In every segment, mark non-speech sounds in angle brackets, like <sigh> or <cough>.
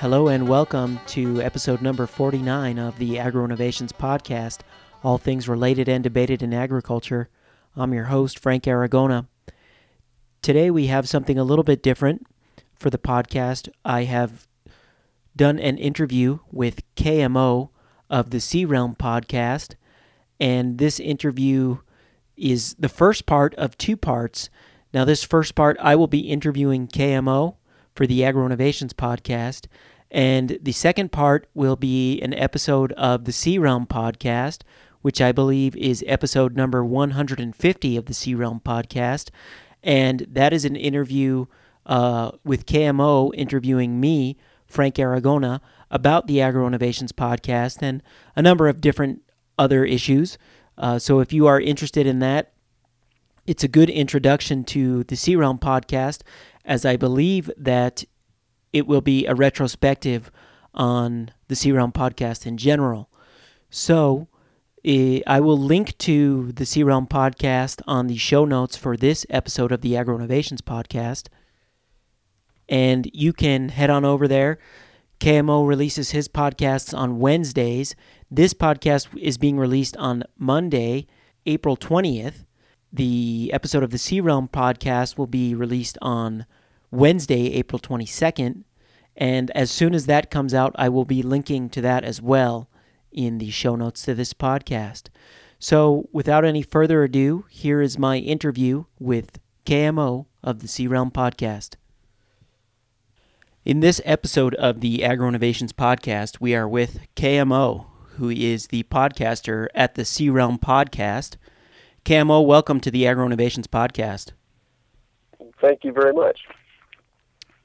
Hello and welcome to episode number 49 of the Agro Innovations Podcast, all things related and debated in agriculture. I'm your host, Frank Aragona. Today we have something a little bit different for the podcast. I have done an interview with KMO of the C-Realm podcast, and this interview is the first part of two parts. Now, this first part, I will be interviewing KMO for the Agro Innovations podcast. And the second part will be an episode of the C-Realm podcast, which I believe is episode number 150 of the C-Realm podcast. And that is an interview uh, with KMO interviewing me, Frank Aragona, about the Agro Innovations podcast and a number of different other issues. Uh, so if you are interested in that, it's a good introduction to the C-Realm podcast, as I believe that it will be a retrospective on the C-Realm podcast in general. So eh, I will link to the Sea Realm podcast on the show notes for this episode of the Agro Innovations podcast. And you can head on over there. KMO releases his podcasts on Wednesdays. This podcast is being released on Monday, April 20th. The episode of the C-Realm podcast will be released on Wednesday, April 22nd. And as soon as that comes out, I will be linking to that as well in the show notes to this podcast. So, without any further ado, here is my interview with KMO of the C-Realm podcast. In this episode of the Agro Innovations podcast, we are with KMO, who is the podcaster at the Sea Realm podcast. KMO, welcome to the Agro Innovations Podcast. Thank you very much.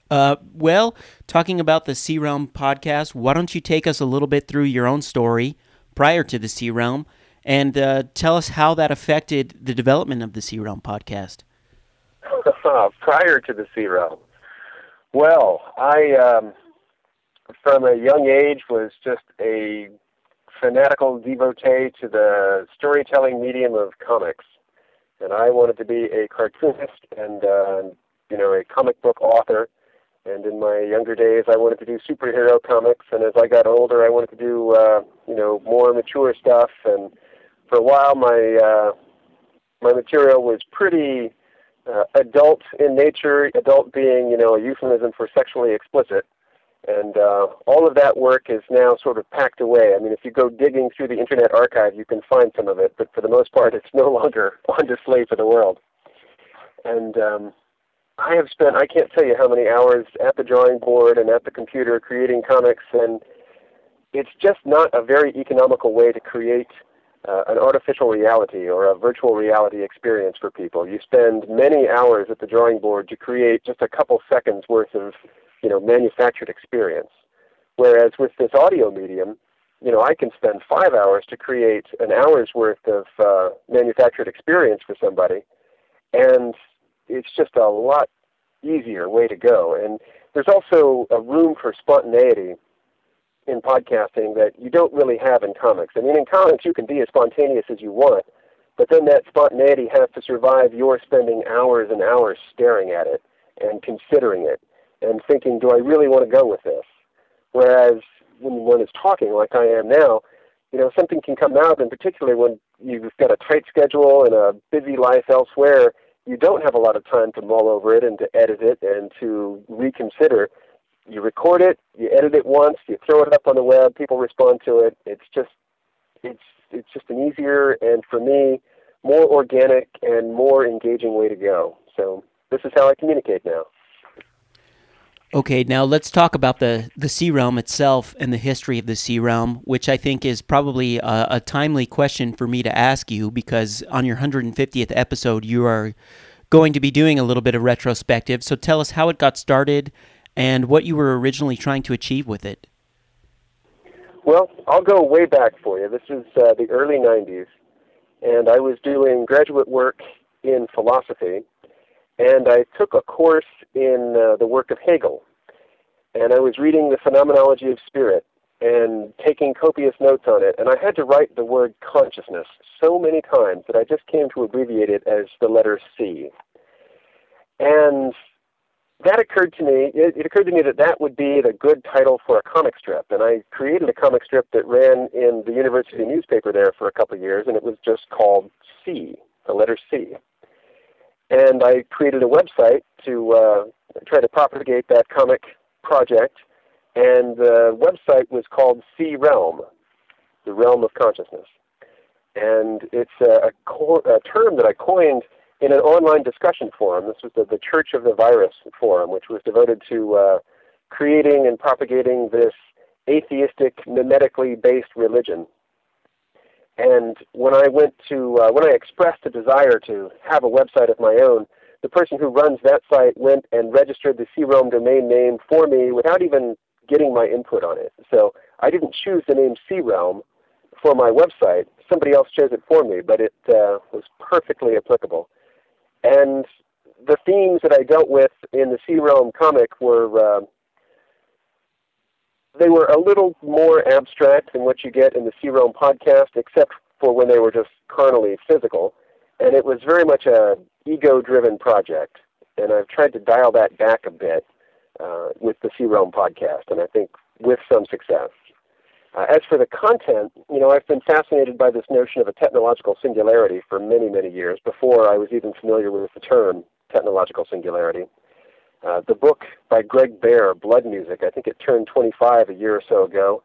Uh, well, talking about the C-Realm podcast, why don't you take us a little bit through your own story prior to the C-Realm and uh, tell us how that affected the development of the C-Realm podcast? <laughs> prior to the C-Realm. Well, I, um, from a young age, was just a fanatical devotee to the storytelling medium of comics, and I wanted to be a cartoonist and uh, you know a comic book author. And in my younger days, I wanted to do superhero comics, and as I got older, I wanted to do uh, you know more mature stuff. And for a while, my uh, my material was pretty uh, adult in nature. Adult being you know a euphemism for sexually explicit. And uh, all of that work is now sort of packed away. I mean, if you go digging through the Internet Archive, you can find some of it, but for the most part, it's no longer <laughs> on display for the world. And um, I have spent, I can't tell you how many hours at the drawing board and at the computer creating comics, and it's just not a very economical way to create uh, an artificial reality or a virtual reality experience for people. You spend many hours at the drawing board to create just a couple seconds worth of you know, manufactured experience. Whereas with this audio medium, you know, I can spend five hours to create an hour's worth of uh, manufactured experience for somebody, and it's just a lot easier way to go. And there's also a room for spontaneity in podcasting that you don't really have in comics. I mean, in comics, you can be as spontaneous as you want, but then that spontaneity has to survive your spending hours and hours staring at it and considering it and thinking, do I really want to go with this? Whereas when one is talking like I am now, you know, something can come out, and particularly when you've got a tight schedule and a busy life elsewhere, you don't have a lot of time to mull over it and to edit it and to reconsider. You record it, you edit it once, you throw it up on the web, people respond to it. It's just, it's, it's just an easier and for me, more organic and more engaging way to go. So this is how I communicate now. Okay, now let's talk about the, the C-Realm itself and the history of the C-Realm, which I think is probably a, a, timely question for me to ask you because on your 150th episode, you are going to be doing a little bit of retrospective. So tell us how it got started and what you were originally trying to achieve with it. Well, I'll go way back for you. This is uh, the early 90s, and I was doing graduate work in philosophy and I took a course in uh, the work of Hegel, and I was reading the Phenomenology of Spirit and taking copious notes on it, and I had to write the word consciousness so many times that I just came to abbreviate it as the letter C. And that occurred to me, it, it, occurred to me that that would be the good title for a comic strip. And I created a comic strip that ran in the university newspaper there for a couple of years, and it was just called C, the letter C. And I created a website to uh, try to propagate that comic project, and the website was called C Realm, the realm of consciousness. And it's a, a, co- a term that I coined in an online discussion forum. This was the, the Church of the Virus forum, which was devoted to uh, creating and propagating this atheistic, mimetically based religion. And when I went to, uh, when I expressed a desire to have a website of my own, the person who runs that site went and registered the C-Realm domain name for me without even getting my input on it. So I didn't choose the name C-Realm for my website. Somebody else chose it for me, but it uh, was perfectly applicable. And the themes that I dealt with in the C Realm comic were uh, they were a little more abstract than what you get in the C Realm podcast, except for when they were just carnally physical. And it was very much a ego-driven project. And I've tried to dial that back a bit uh, with the C Realm podcast, and I think with some success. Uh, as for the content, you know, I've been fascinated by this notion of a technological singularity for many, many years before I was even familiar with the term technological singularity. Uh, the book by Greg Bear, Blood Music, I think it turned 25 a year or so ago.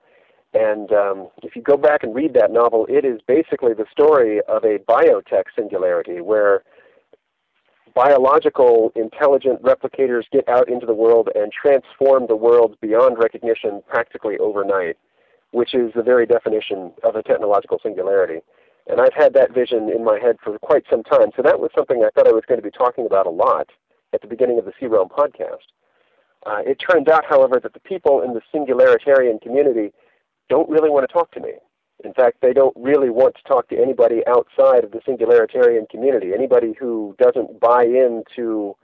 And um, if you go back and read that novel, it is basically the story of a biotech singularity where biological intelligent replicators get out into the world and transform the world beyond recognition practically overnight which is the very definition of a technological singularity. And I've had that vision in my head for quite some time. So that was something I thought I was going to be talking about a lot at the beginning of the C Realm podcast. Uh, it turns out, however, that the people in the singularitarian community don't really want to talk to me. In fact, they don't really want to talk to anybody outside of the singularitarian community, anybody who doesn't buy into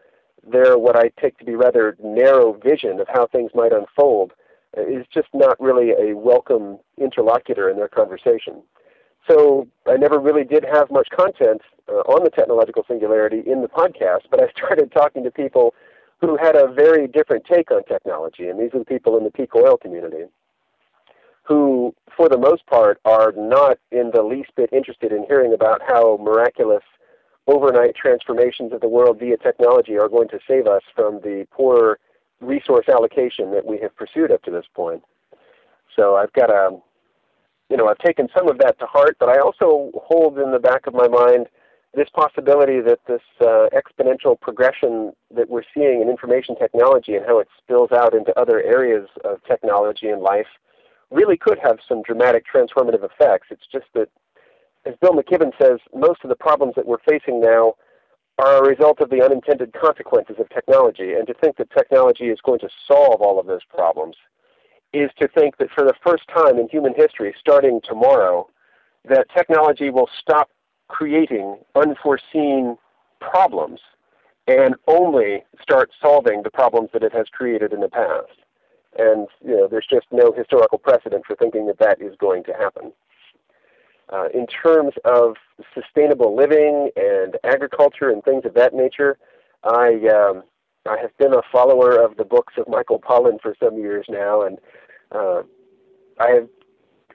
their what I take to be rather narrow vision of how things might unfold is just not really a welcome interlocutor in their conversation. So I never really did have much content uh, on the technological singularity in the podcast, but I started talking to people who had a very different take on technology, and these are the people in the peak oil community who, for the most part, are not in the least bit interested in hearing about how miraculous overnight transformations of the world via technology are going to save us from the poor resource allocation that we have pursued up to this point. So I've got a, you know, I've taken some of that to heart, but I also hold in the back of my mind this possibility that this uh, exponential progression that we're seeing in information technology and how it spills out into other areas of technology and life really could have some dramatic transformative effects. It's just that, as Bill McKibben says, most of the problems that we're facing now are a result of the unintended consequences of technology. And to think that technology is going to solve all of those problems is to think that for the first time in human history, starting tomorrow, that technology will stop creating unforeseen problems and only start solving the problems that it has created in the past. And you know, there's just no historical precedent for thinking that that is going to happen. Uh, in terms of sustainable living and agriculture and things of that nature, I um, I have been a follower of the books of Michael Pollan for some years now, and uh, I have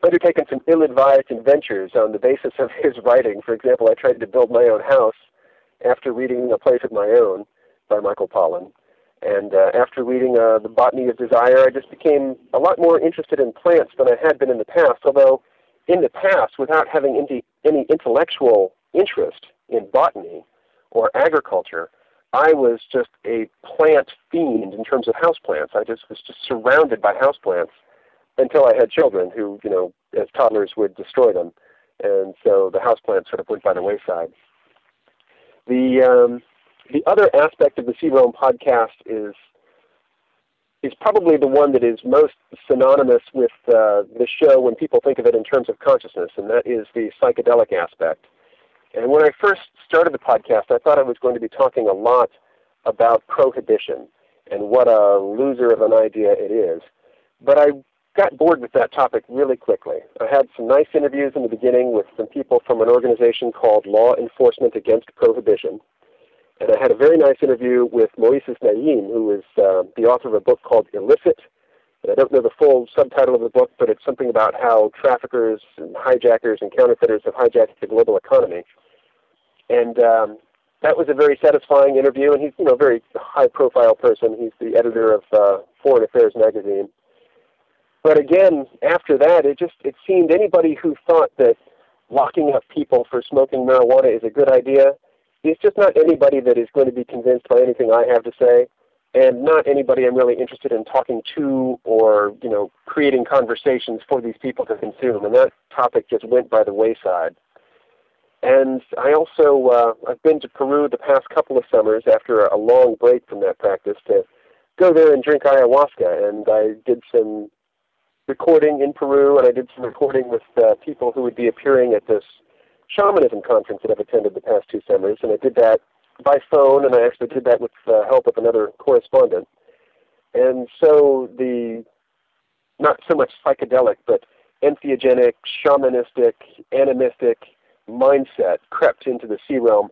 undertaken some ill-advised adventures on the basis of his writing. For example, I tried to build my own house after reading A Place of My Own by Michael Pollan. And uh, after reading uh, The Botany of Desire, I just became a lot more interested in plants than I had been in the past, although in the past, without having any, any intellectual interest in botany or agriculture, I was just a plant fiend in terms of houseplants. I just was just surrounded by houseplants until I had children who, you know, as toddlers would destroy them. And so the houseplants sort of went by the wayside. The um, the other aspect of the C Realm podcast is is probably the one that is most synonymous with uh, the show when people think of it in terms of consciousness, and that is the psychedelic aspect. And when I first started the podcast, I thought I was going to be talking a lot about prohibition and what a loser of an idea it is. But I got bored with that topic really quickly. I had some nice interviews in the beginning with some people from an organization called Law Enforcement Against Prohibition. And I had a very nice interview with Moises Naim, who is uh, the author of a book called Illicit. I don't know the full subtitle of the book, but it's something about how traffickers and hijackers and counterfeiters have hijacked the global economy. And um, that was a very satisfying interview, and he's you know a very high-profile person. He's the editor of uh, Foreign Affairs magazine. But again, after that, it just it seemed anybody who thought that locking up people for smoking marijuana is a good idea is just not anybody that is going to be convinced by anything I have to say, and not anybody I'm really interested in talking to or you know creating conversations for these people to consume. And that topic just went by the wayside. And I also uh, I've been to Peru the past couple of summers after a long break from that practice to go there and drink ayahuasca. And I did some recording in Peru, and I did some recording with uh, people who would be appearing at this shamanism conference that I've attended the past two summers. And I did that by phone, and I actually did that with the help of another correspondent. And so the not so much psychedelic, but entheogenic, shamanistic, animistic mindset crept into the C-Realm,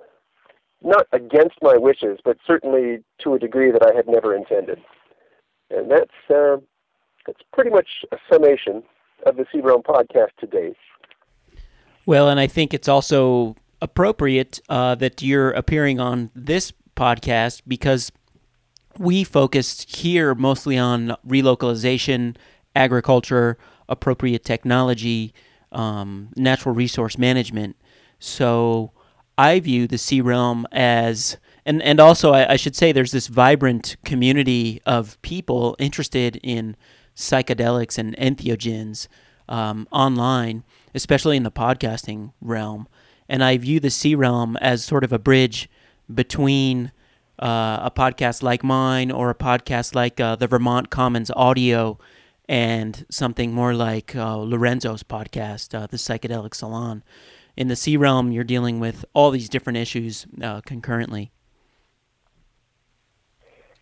not against my wishes, but certainly to a degree that I had never intended. And that's uh, that's pretty much a summation of the C-Realm podcast to date. Well, and I think it's also appropriate uh, that you're appearing on this podcast because we focused here mostly on relocalization, agriculture, appropriate technology, um, natural resource management. So I view the C-Realm as, and, and also I, I should say there's this vibrant community of people interested in psychedelics and entheogens um, online, especially in the podcasting realm. And I view the C-Realm as sort of a bridge between uh, a podcast like mine or a podcast like uh, the Vermont Commons Audio and something more like uh, Lorenzo's podcast, uh, The Psychedelic Salon in the C-Realm, you're dealing with all these different issues uh, concurrently.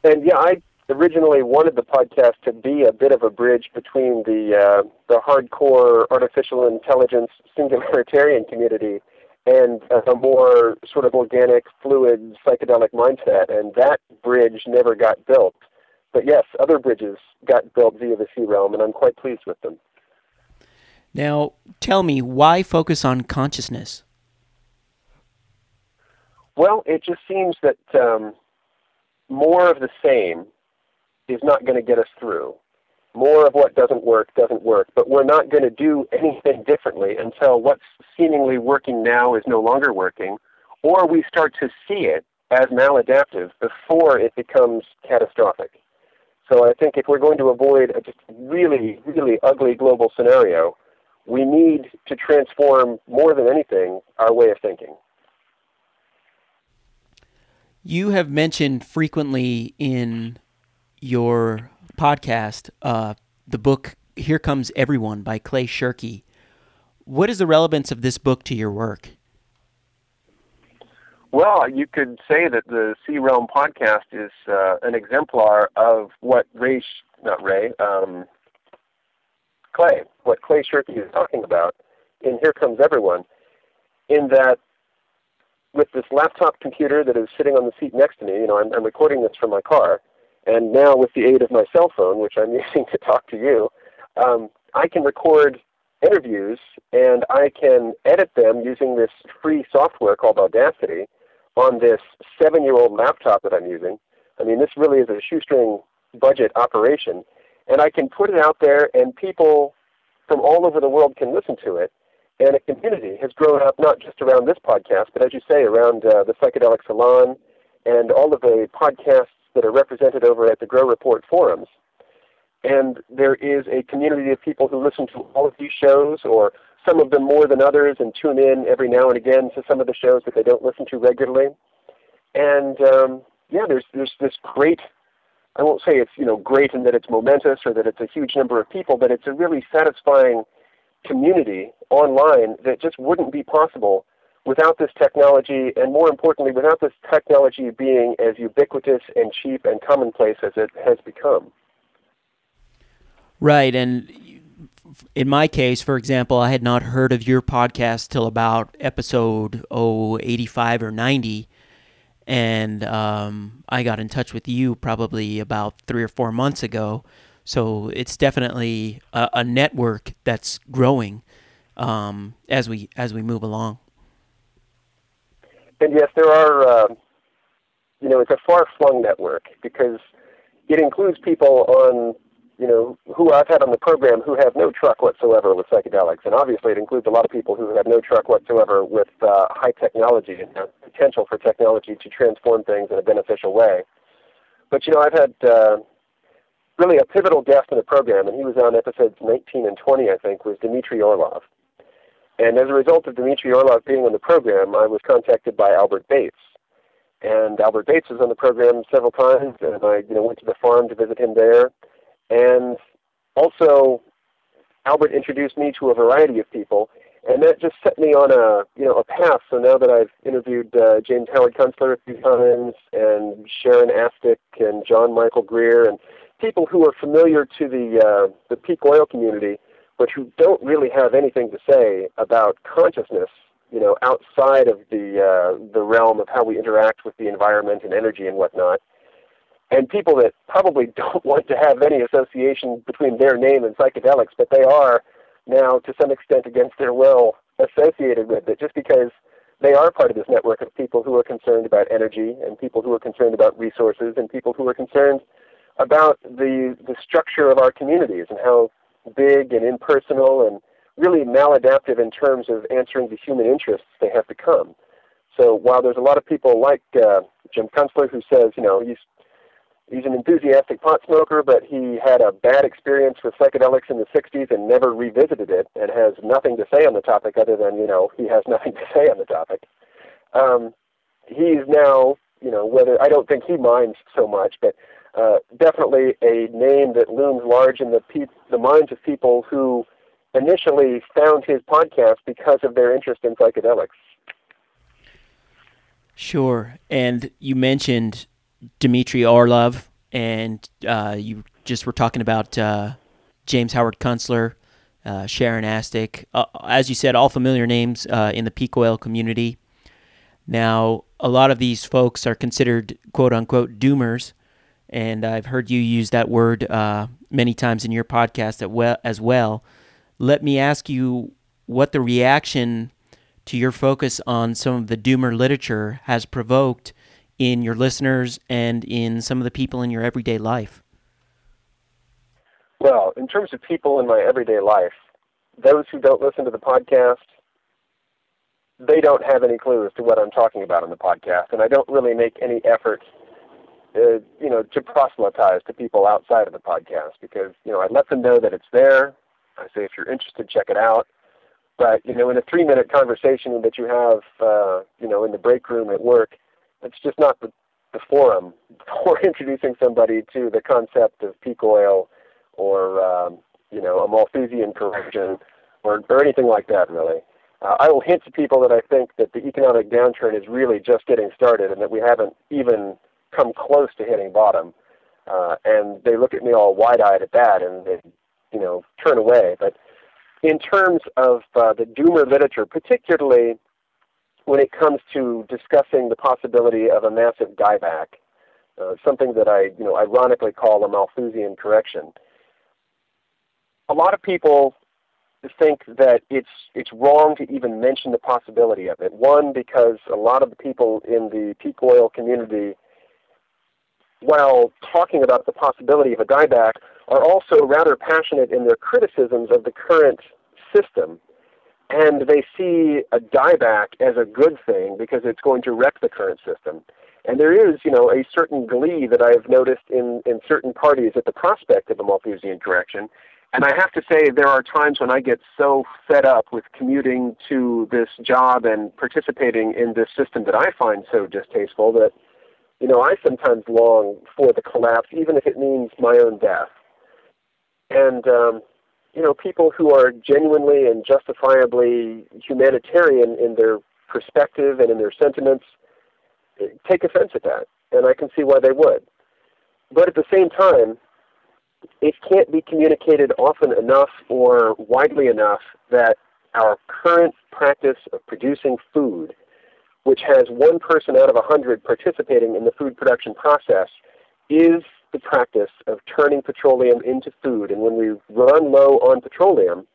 And yeah, I originally wanted the podcast to be a bit of a bridge between the uh, the hardcore artificial intelligence singularitarian community and a more sort of organic, fluid, psychedelic mindset. And that bridge never got built. But yes, other bridges got built via the C-Realm, and I'm quite pleased with them. Now, tell me, why focus on consciousness? Well, it just seems that um, more of the same is not going to get us through. More of what doesn't work doesn't work, but we're not going to do anything differently until what's seemingly working now is no longer working, or we start to see it as maladaptive before it becomes catastrophic. So I think if we're going to avoid a just really, really ugly global scenario, we need to transform more than anything our way of thinking. You have mentioned frequently in your podcast uh, the book Here Comes Everyone by Clay Shirky. What is the relevance of this book to your work? Well, you could say that the C-Realm podcast is uh, an exemplar of what Ray, not Ray, um, Clay, what Clay Shirky is talking about in Here Comes Everyone, in that with this laptop computer that is sitting on the seat next to me, you know, I'm, I'm recording this from my car, and now with the aid of my cell phone, which I'm <laughs> using to talk to you, um, I can record interviews and I can edit them using this free software called Audacity on this seven-year-old laptop that I'm using. I mean, this really is a shoestring budget operation, and I can put it out there, and people from all over the world can listen to it. And a community has grown up not just around this podcast, but as you say, around uh, the Psychedelic Salon and all of the podcasts that are represented over at the Grow Report forums. And there is a community of people who listen to all of these shows, or some of them more than others, and tune in every now and again to some of the shows that they don't listen to regularly. And um, yeah, there's there's this great I won't say it's you know great in that it's momentous or that it's a huge number of people, but it's a really satisfying community online that just wouldn't be possible without this technology, and more importantly, without this technology being as ubiquitous and cheap and commonplace as it has become. Right, and in my case, for example, I had not heard of your podcast till about episode oh, 85 or 90 and um, I got in touch with you probably about three or four months ago. So it's definitely a, a network that's growing um, as we as we move along. And yes, there are. Uh, you know, it's a far-flung network because it includes people on you know, who I've had on the program who have no truck whatsoever with psychedelics. And obviously it includes a lot of people who have no truck whatsoever with uh, high technology and the potential for technology to transform things in a beneficial way. But, you know, I've had uh, really a pivotal guest in the program, and he was on episodes 19 and 20, I think, was Dmitry Orlov. And as a result of Dmitry Orlov being on the program, I was contacted by Albert Bates. And Albert Bates was on the program several times, and I, you know, went to the farm to visit him there. And also, Albert introduced me to a variety of people, and that just set me on a you know a path. So now that I've interviewed uh, James Howard Kunstler a few times, and Sharon Astyk, and John Michael Greer, and people who are familiar to the uh, the peak oil community, but who don't really have anything to say about consciousness, you know, outside of the uh, the realm of how we interact with the environment and energy and whatnot. And people that probably <laughs> don't want to have any association between their name and psychedelics, but they are now to some extent against their will associated with it just because they are part of this network of people who are concerned about energy and people who are concerned about resources and people who are concerned about the the structure of our communities and how big and impersonal and really maladaptive in terms of answering the human interests they have become. So while there's a lot of people like uh, Jim Kunstler who says, you know, he's he's an enthusiastic pot smoker, but he had a bad experience with psychedelics in the 60s and never revisited it and has nothing to say on the topic other than, you know, he has <laughs> nothing to say on the topic. Um, he's now, you know, whether I don't think he minds so much, but uh, definitely a name that looms large in the, pe- the minds of people who initially found his podcast because of their interest in psychedelics. Sure. And you mentioned Dmitry Orlov, and uh, you just were talking about uh, James Howard Kunstler, uh, Sharon Astyk. Uh, as you said, all familiar names uh, in the peak oil community. Now, a lot of these folks are considered quote unquote doomers, and I've heard you use that word uh, many times in your podcast as well. Let me ask you what the reaction to your focus on some of the doomer literature has provoked in your listeners and in some of the people in your everyday life? Well, in terms of people in my everyday life, those who don't listen to the podcast, they don't have any clue as to what I'm talking about on the podcast, and I don't really make any effort, uh, you know, to proselytize to people outside of the podcast because you know I let them know that it's there. I say if you're interested, check it out. But you know, in a three-minute conversation that you have, uh, you know, in the break room at work, it's just not the, the forum for <laughs> introducing somebody to the concept of peak oil or um, you know a Malthusian correction or, or anything like that really. Uh, I will hint to people that I think that the economic downturn is really just getting started and that we haven't even come close to hitting bottom. Uh, and they look at me all wide-eyed at that and they, you know, turn away. But in terms of uh, the doomer literature, particularly when it comes to discussing the possibility of a massive dieback, uh, something that I, you know, ironically call a Malthusian correction. A lot of people think that it's it's wrong to even mention the possibility of it. One, because a lot of the people in the peak oil community, while talking about the possibility of a dieback, are also rather passionate in their criticisms of the current system and they see a dieback as a good thing because it's going to wreck the current system. And there is, you know, a certain glee that I've noticed in, in certain parties at the prospect of a Malthusian correction. And I have to say, there are times when I get so fed up with commuting to this job and participating in this system that I find so distasteful that, you know, I sometimes long for the collapse, even if it means my own death. And um, you know, people who are genuinely and justifiably humanitarian in their perspective and in their sentiments take offense at that, and I can see why they would. But at the same time, it can't be communicated often enough or widely enough that our current practice of producing food which has one person out of a hundred participating in the food production process, is the practice of turning petroleum into food. And when we run low on petroleum,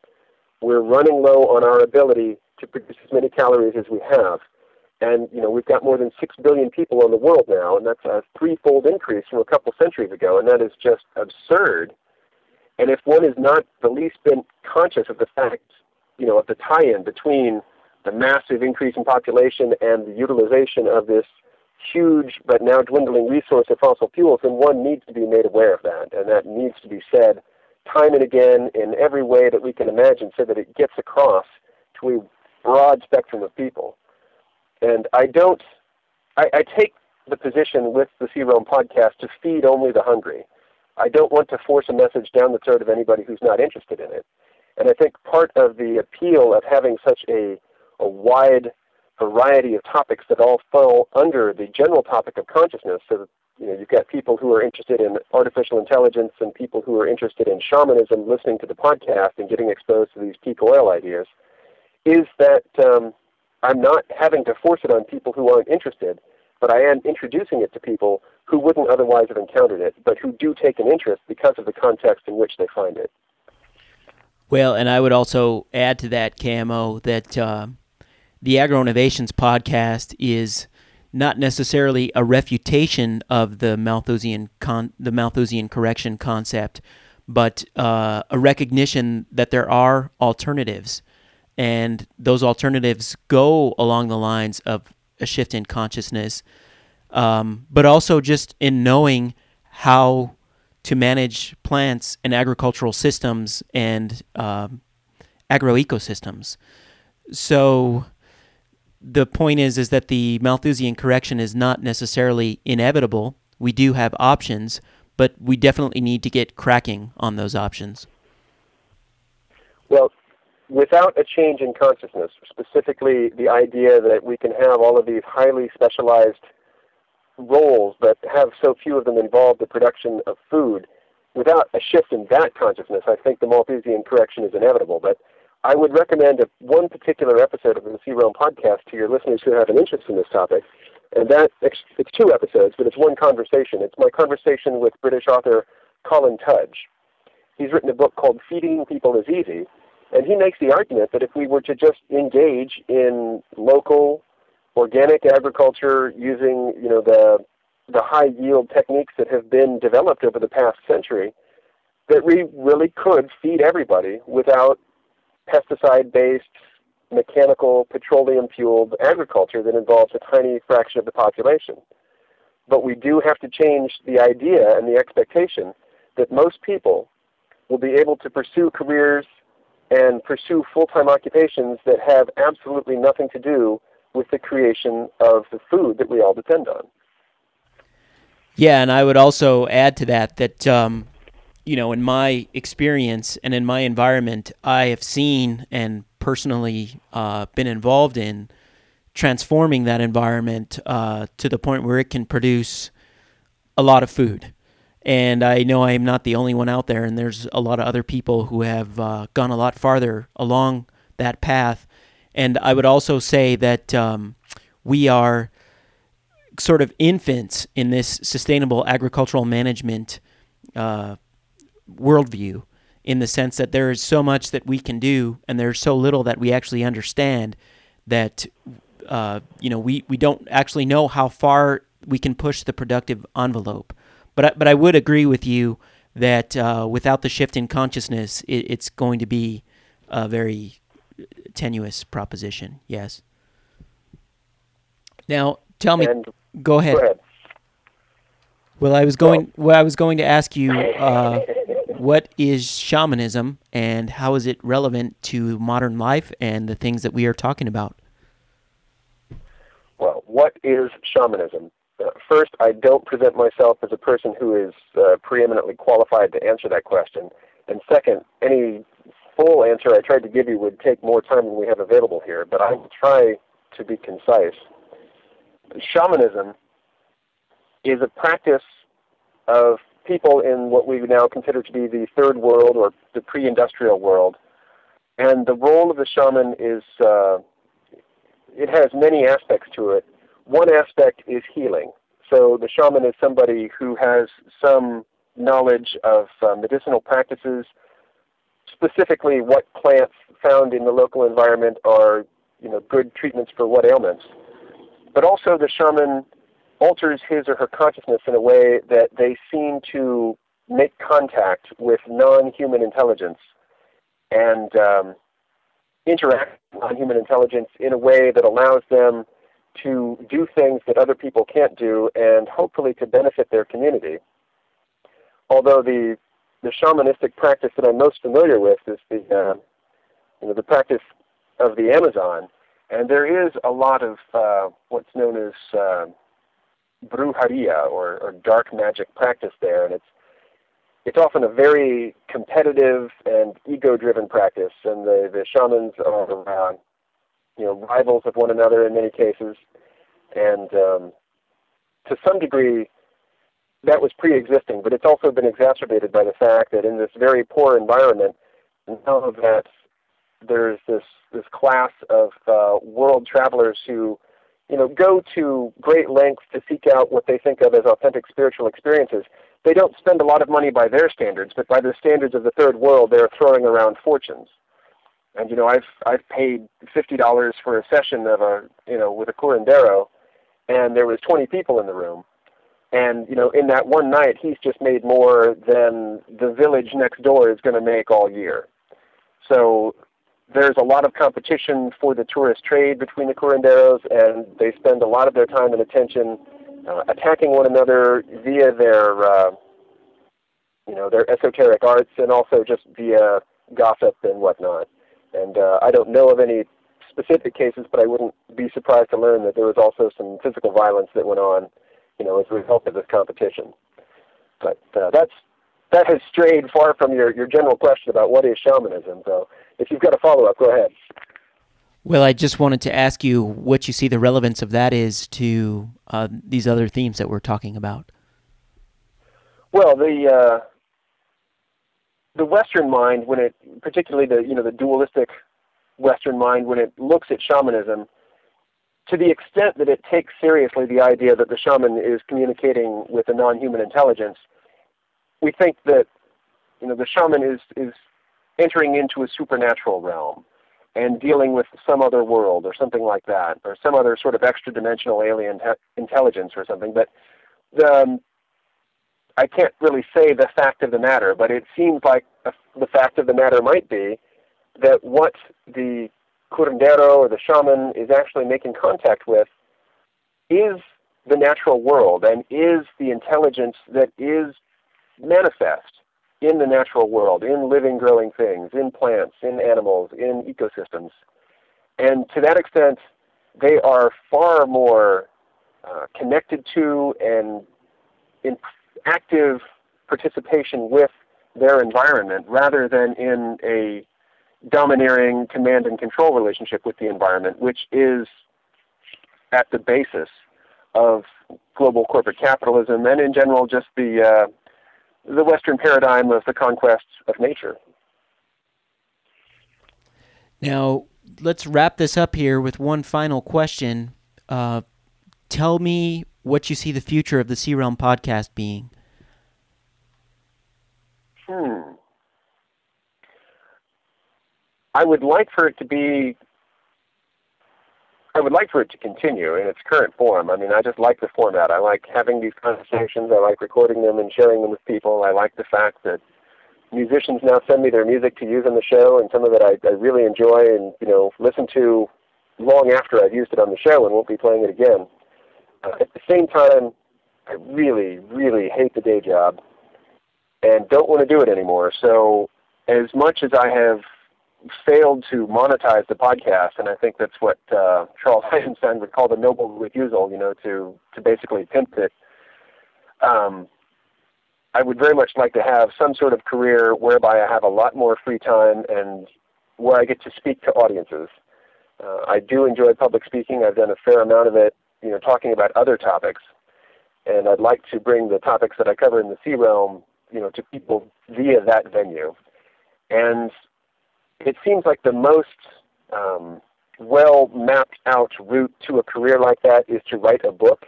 we're running low on our ability to produce as many calories as we have. And you know we've got more than six billion people in the world now, and that's a threefold increase from a couple centuries ago, and that is just absurd. And if one is not the least bit conscious of the fact, you know, of the tie-in between the massive increase in population and the utilization of this huge but now dwindling resource of fossil fuels, then one needs to be made aware of that, and that needs to be said time and again in every way that we can imagine so that it gets across to a broad spectrum of people. And I don't, I, I take the position with the C-Realm podcast to feed only the hungry. I don't want to force a message down the throat of anybody who's not interested in it. And I think part of the appeal of having such a, a wide variety of topics that all fall under the general topic of consciousness, so you know, you've got people who are interested in artificial intelligence and people who are interested in shamanism listening to the podcast and getting exposed to these peak oil ideas, is that um, I'm not having to force it on people who aren't interested, but I am introducing it to people who wouldn't otherwise have encountered it, but who do take an interest because of the context in which they find it. Well, and I would also add to that, KMO, that uh, the Agro Innovations podcast is not necessarily a refutation of the Malthusian con- the Malthusian correction concept, but uh, a recognition that there are alternatives and those alternatives go along the lines of a shift in consciousness, um, but also just in knowing how to manage plants and agricultural systems and um, agroecosystems. So the point is is that the Malthusian correction is not necessarily inevitable. We do have options, but we definitely need to get cracking on those options. Well, without a change in consciousness, specifically the idea that we can have all of these highly specialized roles that have so few of them involve the production of food, without a shift in that consciousness, I think the Malthusian correction is inevitable. But I would recommend a, one particular episode of the C-Realm podcast to your listeners who have an interest in this topic. And that it's two episodes, but it's one conversation. It's my conversation with British author Colin Tudge. He's written a book called Feeding People is Easy, and he makes the argument that if we were to just engage in local organic agriculture using, you know, the the high yield techniques that have been developed over the past century, that we really could feed everybody without pesticide based mechanical petroleum fueled agriculture that involves a tiny fraction of the population. But we do have to change the idea and the expectation that most people will be able to pursue careers and pursue full-time occupations that have absolutely nothing to do with the creation of the food that we all depend on. Yeah, and I would also add to that that um, you know, in my experience and in my environment, I have seen and personally uh, been involved in transforming that environment uh, to the point where it can produce a lot of food. And I know I am not the only one out there, and there's a lot of other people who have uh, gone a lot farther along that path. And I would also say that um, we are sort of infants in this sustainable agricultural management uh, worldview in the sense that there is so much that we can do and there's so little that we actually understand that uh, you know we, we don't actually know how far we can push the productive envelope but I, but I would agree with you that uh, without the shift in consciousness, it, it's going to be a very tenuous proposition. Yes. Now, tell me. And go ahead. Go ahead. Well, I was going. Well, I was going to ask you, uh, <laughs> what is shamanism, and how is it relevant to modern life and the things that we are talking about? Well, what is shamanism? Uh, first, I don't present myself as a person who is uh, preeminently qualified to answer that question. And second, any full answer I tried to give you would take more time than we have available here, but I will try to be concise. Shamanism is a practice of people in what we now consider to be the third world or the pre industrial world. And the role of the shaman is uh, it has many aspects to it. One aspect is healing. So the shaman is somebody who has some knowledge of uh, medicinal practices, specifically what plants found in the local environment are you know good treatments for what ailments. But also the shaman alters his or her consciousness in a way that they seem to make contact with non-human intelligence and um, interact with non-human intelligence in a way that allows them to do things that other people can't do and hopefully to benefit their community. Although the the shamanistic practice that I'm most familiar with is the uh, you know the practice of the Amazon, and there is a lot of uh, what's known as uh, brujeria or, or dark magic practice there, and it's it's often a very competitive and ego-driven practice, and the the shamans are uh, you know rivals of one another in many cases, and um, to some degree that was pre-existing, but it's also been exacerbated by the fact that in this very poor environment, now that there's this this class of uh, world travelers who you know, go to great lengths to seek out what they think of as authentic spiritual experiences. They don't spend a lot of money by their standards, but by the standards of the third world, they're throwing around fortunes. And you know, I've I've paid fifty dollars for a session of a you know with a curandero, and there was twenty people in the room, and you know, in that one night, he's just made more than the village next door is going to make all year. So there's a lot of competition for the tourist trade between the curanderos, and they spend a lot of their time and attention uh, attacking one another via their, uh, you know, their esoteric arts, and also just via gossip and whatnot. And uh, I don't know of any specific cases, but I wouldn't be surprised to learn that there was also some physical violence that went on, you know, as a result of this competition. But uh, that's that has strayed far from your, your general question about what is shamanism. So if you've got a follow up, go ahead. Well, I just wanted to ask you what you see the relevance of that is to uh, these other themes that we're talking about. Well, the uh, the Western mind, when it particularly the you know the dualistic Western mind, when it looks at shamanism, to the extent that it takes seriously the idea that the shaman is communicating with a non-human intelligence, we think that you know the shaman is is entering into a supernatural realm and dealing with some other world or something like that, or some other sort of extra dimensional alien te- intelligence or something. But the, um, I can't really say the fact of the matter, but it seems like a, the fact of the matter might be that what the curandero or the shaman is actually making contact with is the natural world and is the intelligence that is manifest in the natural world, in living, growing things, in plants, in animals, in ecosystems. And to that extent, they are far more uh, connected to and in active participation with their environment rather than in a domineering command and control relationship with the environment, which is at the basis of global corporate capitalism and in general just the uh, the Western paradigm of the conquest of nature. Now, let's wrap this up here with one final question. Uh, tell me what you see the future of the C-Realm podcast being. Hmm. I would like for it to be I would like for it to continue in its current form. I mean, I just like the format. I like having these conversations. I like recording them and sharing them with people. I like the fact that musicians now send me their music to use on the show, and some of it I, I really enjoy and you know listen to long after I've used it on the show and won't be playing it again. Uh, at the same time, I really, really hate the day job and don't want to do it anymore. So, as much as I have failed to monetize the podcast, and I think that's what uh, Charles Eisenstein would call the noble refusal. You know, to to basically pimp it. Um, I would very much like to have some sort of career whereby I have a lot more free time and where I get to speak to audiences. Uh, I do enjoy public speaking. I've done a fair amount of it, you know, talking about other topics, and I'd like to bring the topics that I cover in the C-Realm, you know, to people via that venue. And it seems like the most um, well mapped out route to a career like that is to write a book.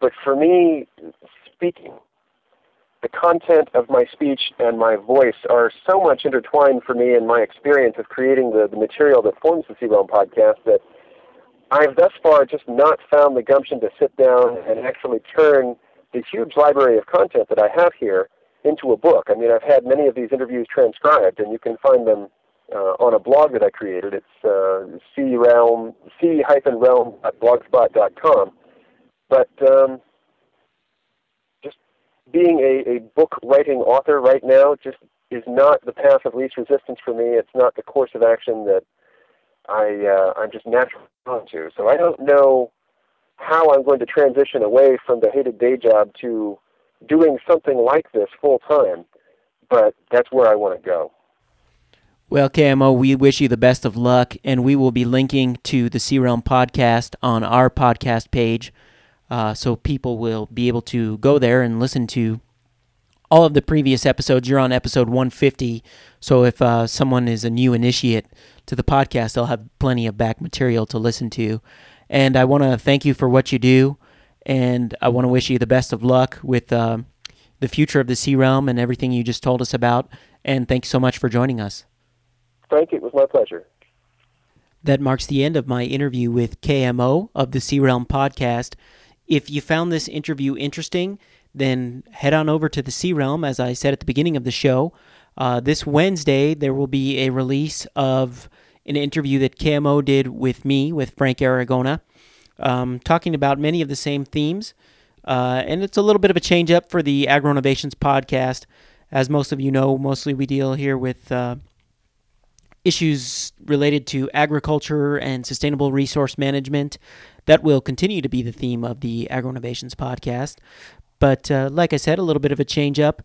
But for me, speaking, the content of my speech and my voice are so much intertwined for me in my experience of creating the, the material that forms the C-Realm podcast that I've thus far just not found the gumption to sit down and actually turn the huge library of content that I have here into a book. I mean, I've had many of these interviews transcribed, and you can find them on a blog that I created. It's uh, c-realm, c-realm.blogspot.com. But um, just being a, a book writing author right now just is not the path of least resistance for me. It's not the course of action that I uh, I'm just naturally drawn to. So I don't know how I'm going to transition away from the hated day job to doing something like this full time, but that's where I want to go. Well, KMO, we wish you the best of luck, and we will be linking to the C-Realm podcast on our podcast page, uh, so people will be able to go there and listen to all of the previous episodes. You're on episode 150, so if uh, someone is a new initiate to the podcast, they'll have plenty of back material to listen to. And I want to thank you for what you do, and I want to wish you the best of luck with uh, the future of the C-Realm and everything you just told us about. And thanks so much for joining us. Frank, it was my pleasure. That marks the end of my interview with KMO of the C-Realm podcast. If you found this interview interesting, then head on over to the C-Realm, as I said at the beginning of the show. Uh, this Wednesday, there will be a release of an interview that KMO did with me, with Frank Aragona, um, talking about many of the same themes. Uh, and it's a little bit of a change up for the Agro Innovations podcast. As most of you know, mostly we deal here with uh, issues related to agriculture and sustainable resource management. That will continue to be the theme of the Agro Innovations podcast. But uh, like I said, a little bit of a change up,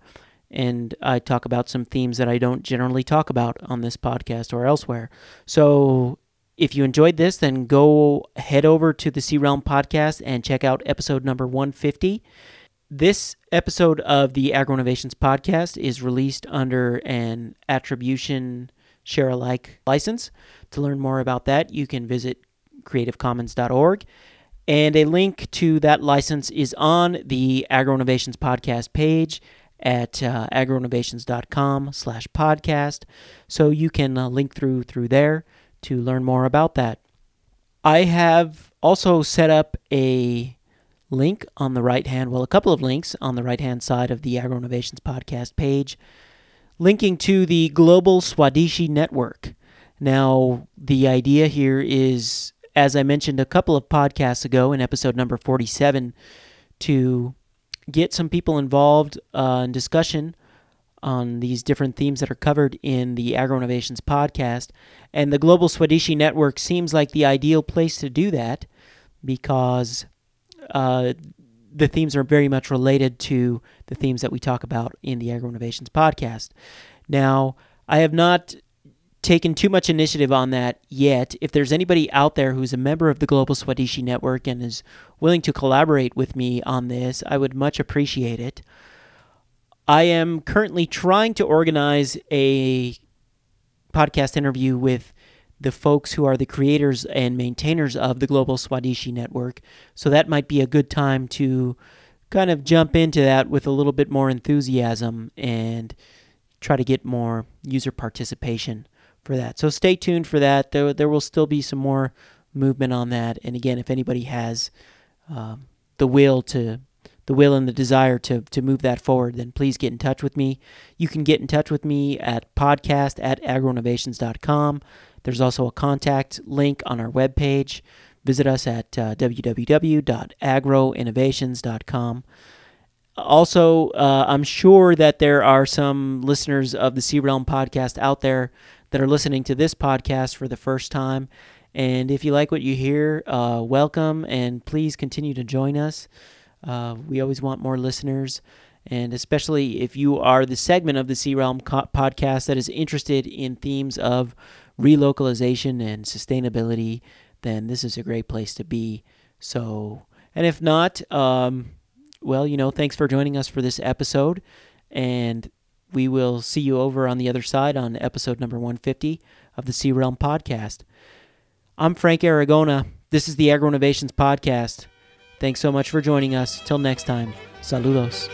and I talk about some themes that I don't generally talk about on this podcast or elsewhere. So if you enjoyed this, then go head over to the C-Realm podcast and check out episode number 150. This episode of the Agro Innovations podcast is released under an attribution share alike license. To learn more about that, you can visit creativecommons.org. And a link to that license is on the Agro Innovations podcast page at uh, agroinnovations.com slash podcast. So you can uh, link through through there to learn more about that. I have also set up a link on the right hand, well, a couple of links on the right hand side of the Agro Innovations podcast page linking to the Global Swadeshi Network. Now, the idea here is, as I mentioned a couple of podcasts ago in episode number 47, to get some people involved uh, in discussion on these different themes that are covered in the Agro Innovations podcast. And the Global Swadeshi Network seems like the ideal place to do that because uh, the themes are very much related to the themes that we talk about in the Agro Innovations podcast. Now, I have not taken too much initiative on that yet. If there's anybody out there who's a member of the Global Swadeshi Network and is willing to collaborate with me on this, I would much appreciate it. I am currently trying to organize a podcast interview with the folks who are the creators and maintainers of the Global Swadeshi Network. So that might be a good time to kind of jump into that with a little bit more enthusiasm and try to get more user participation for that. So stay tuned for that. There, there will still be some more movement on that. And again, if anybody has um, the will to the will and the desire to, to move that forward, then please get in touch with me. You can get in touch with me at podcast at agroinnovations.com. There's also a contact link on our webpage. Visit us at uh, www.agroinnovations.com. Also, uh, I'm sure that there are some listeners of the C-Realm podcast out there that are listening to this podcast for the first time. And if you like what you hear, uh, welcome and please continue to join us. Uh, we always want more listeners. And especially if you are the segment of the C-Realm co- podcast that is interested in themes of relocalization and sustainability, then this is a great place to be. So, and if not, um, well, you know, thanks for joining us for this episode. And we will see you over on the other side on episode number 150 of the C-Realm podcast. I'm Frank Aragona. This is the Agro Innovations Podcast. Thanks so much for joining us. Till next time, saludos.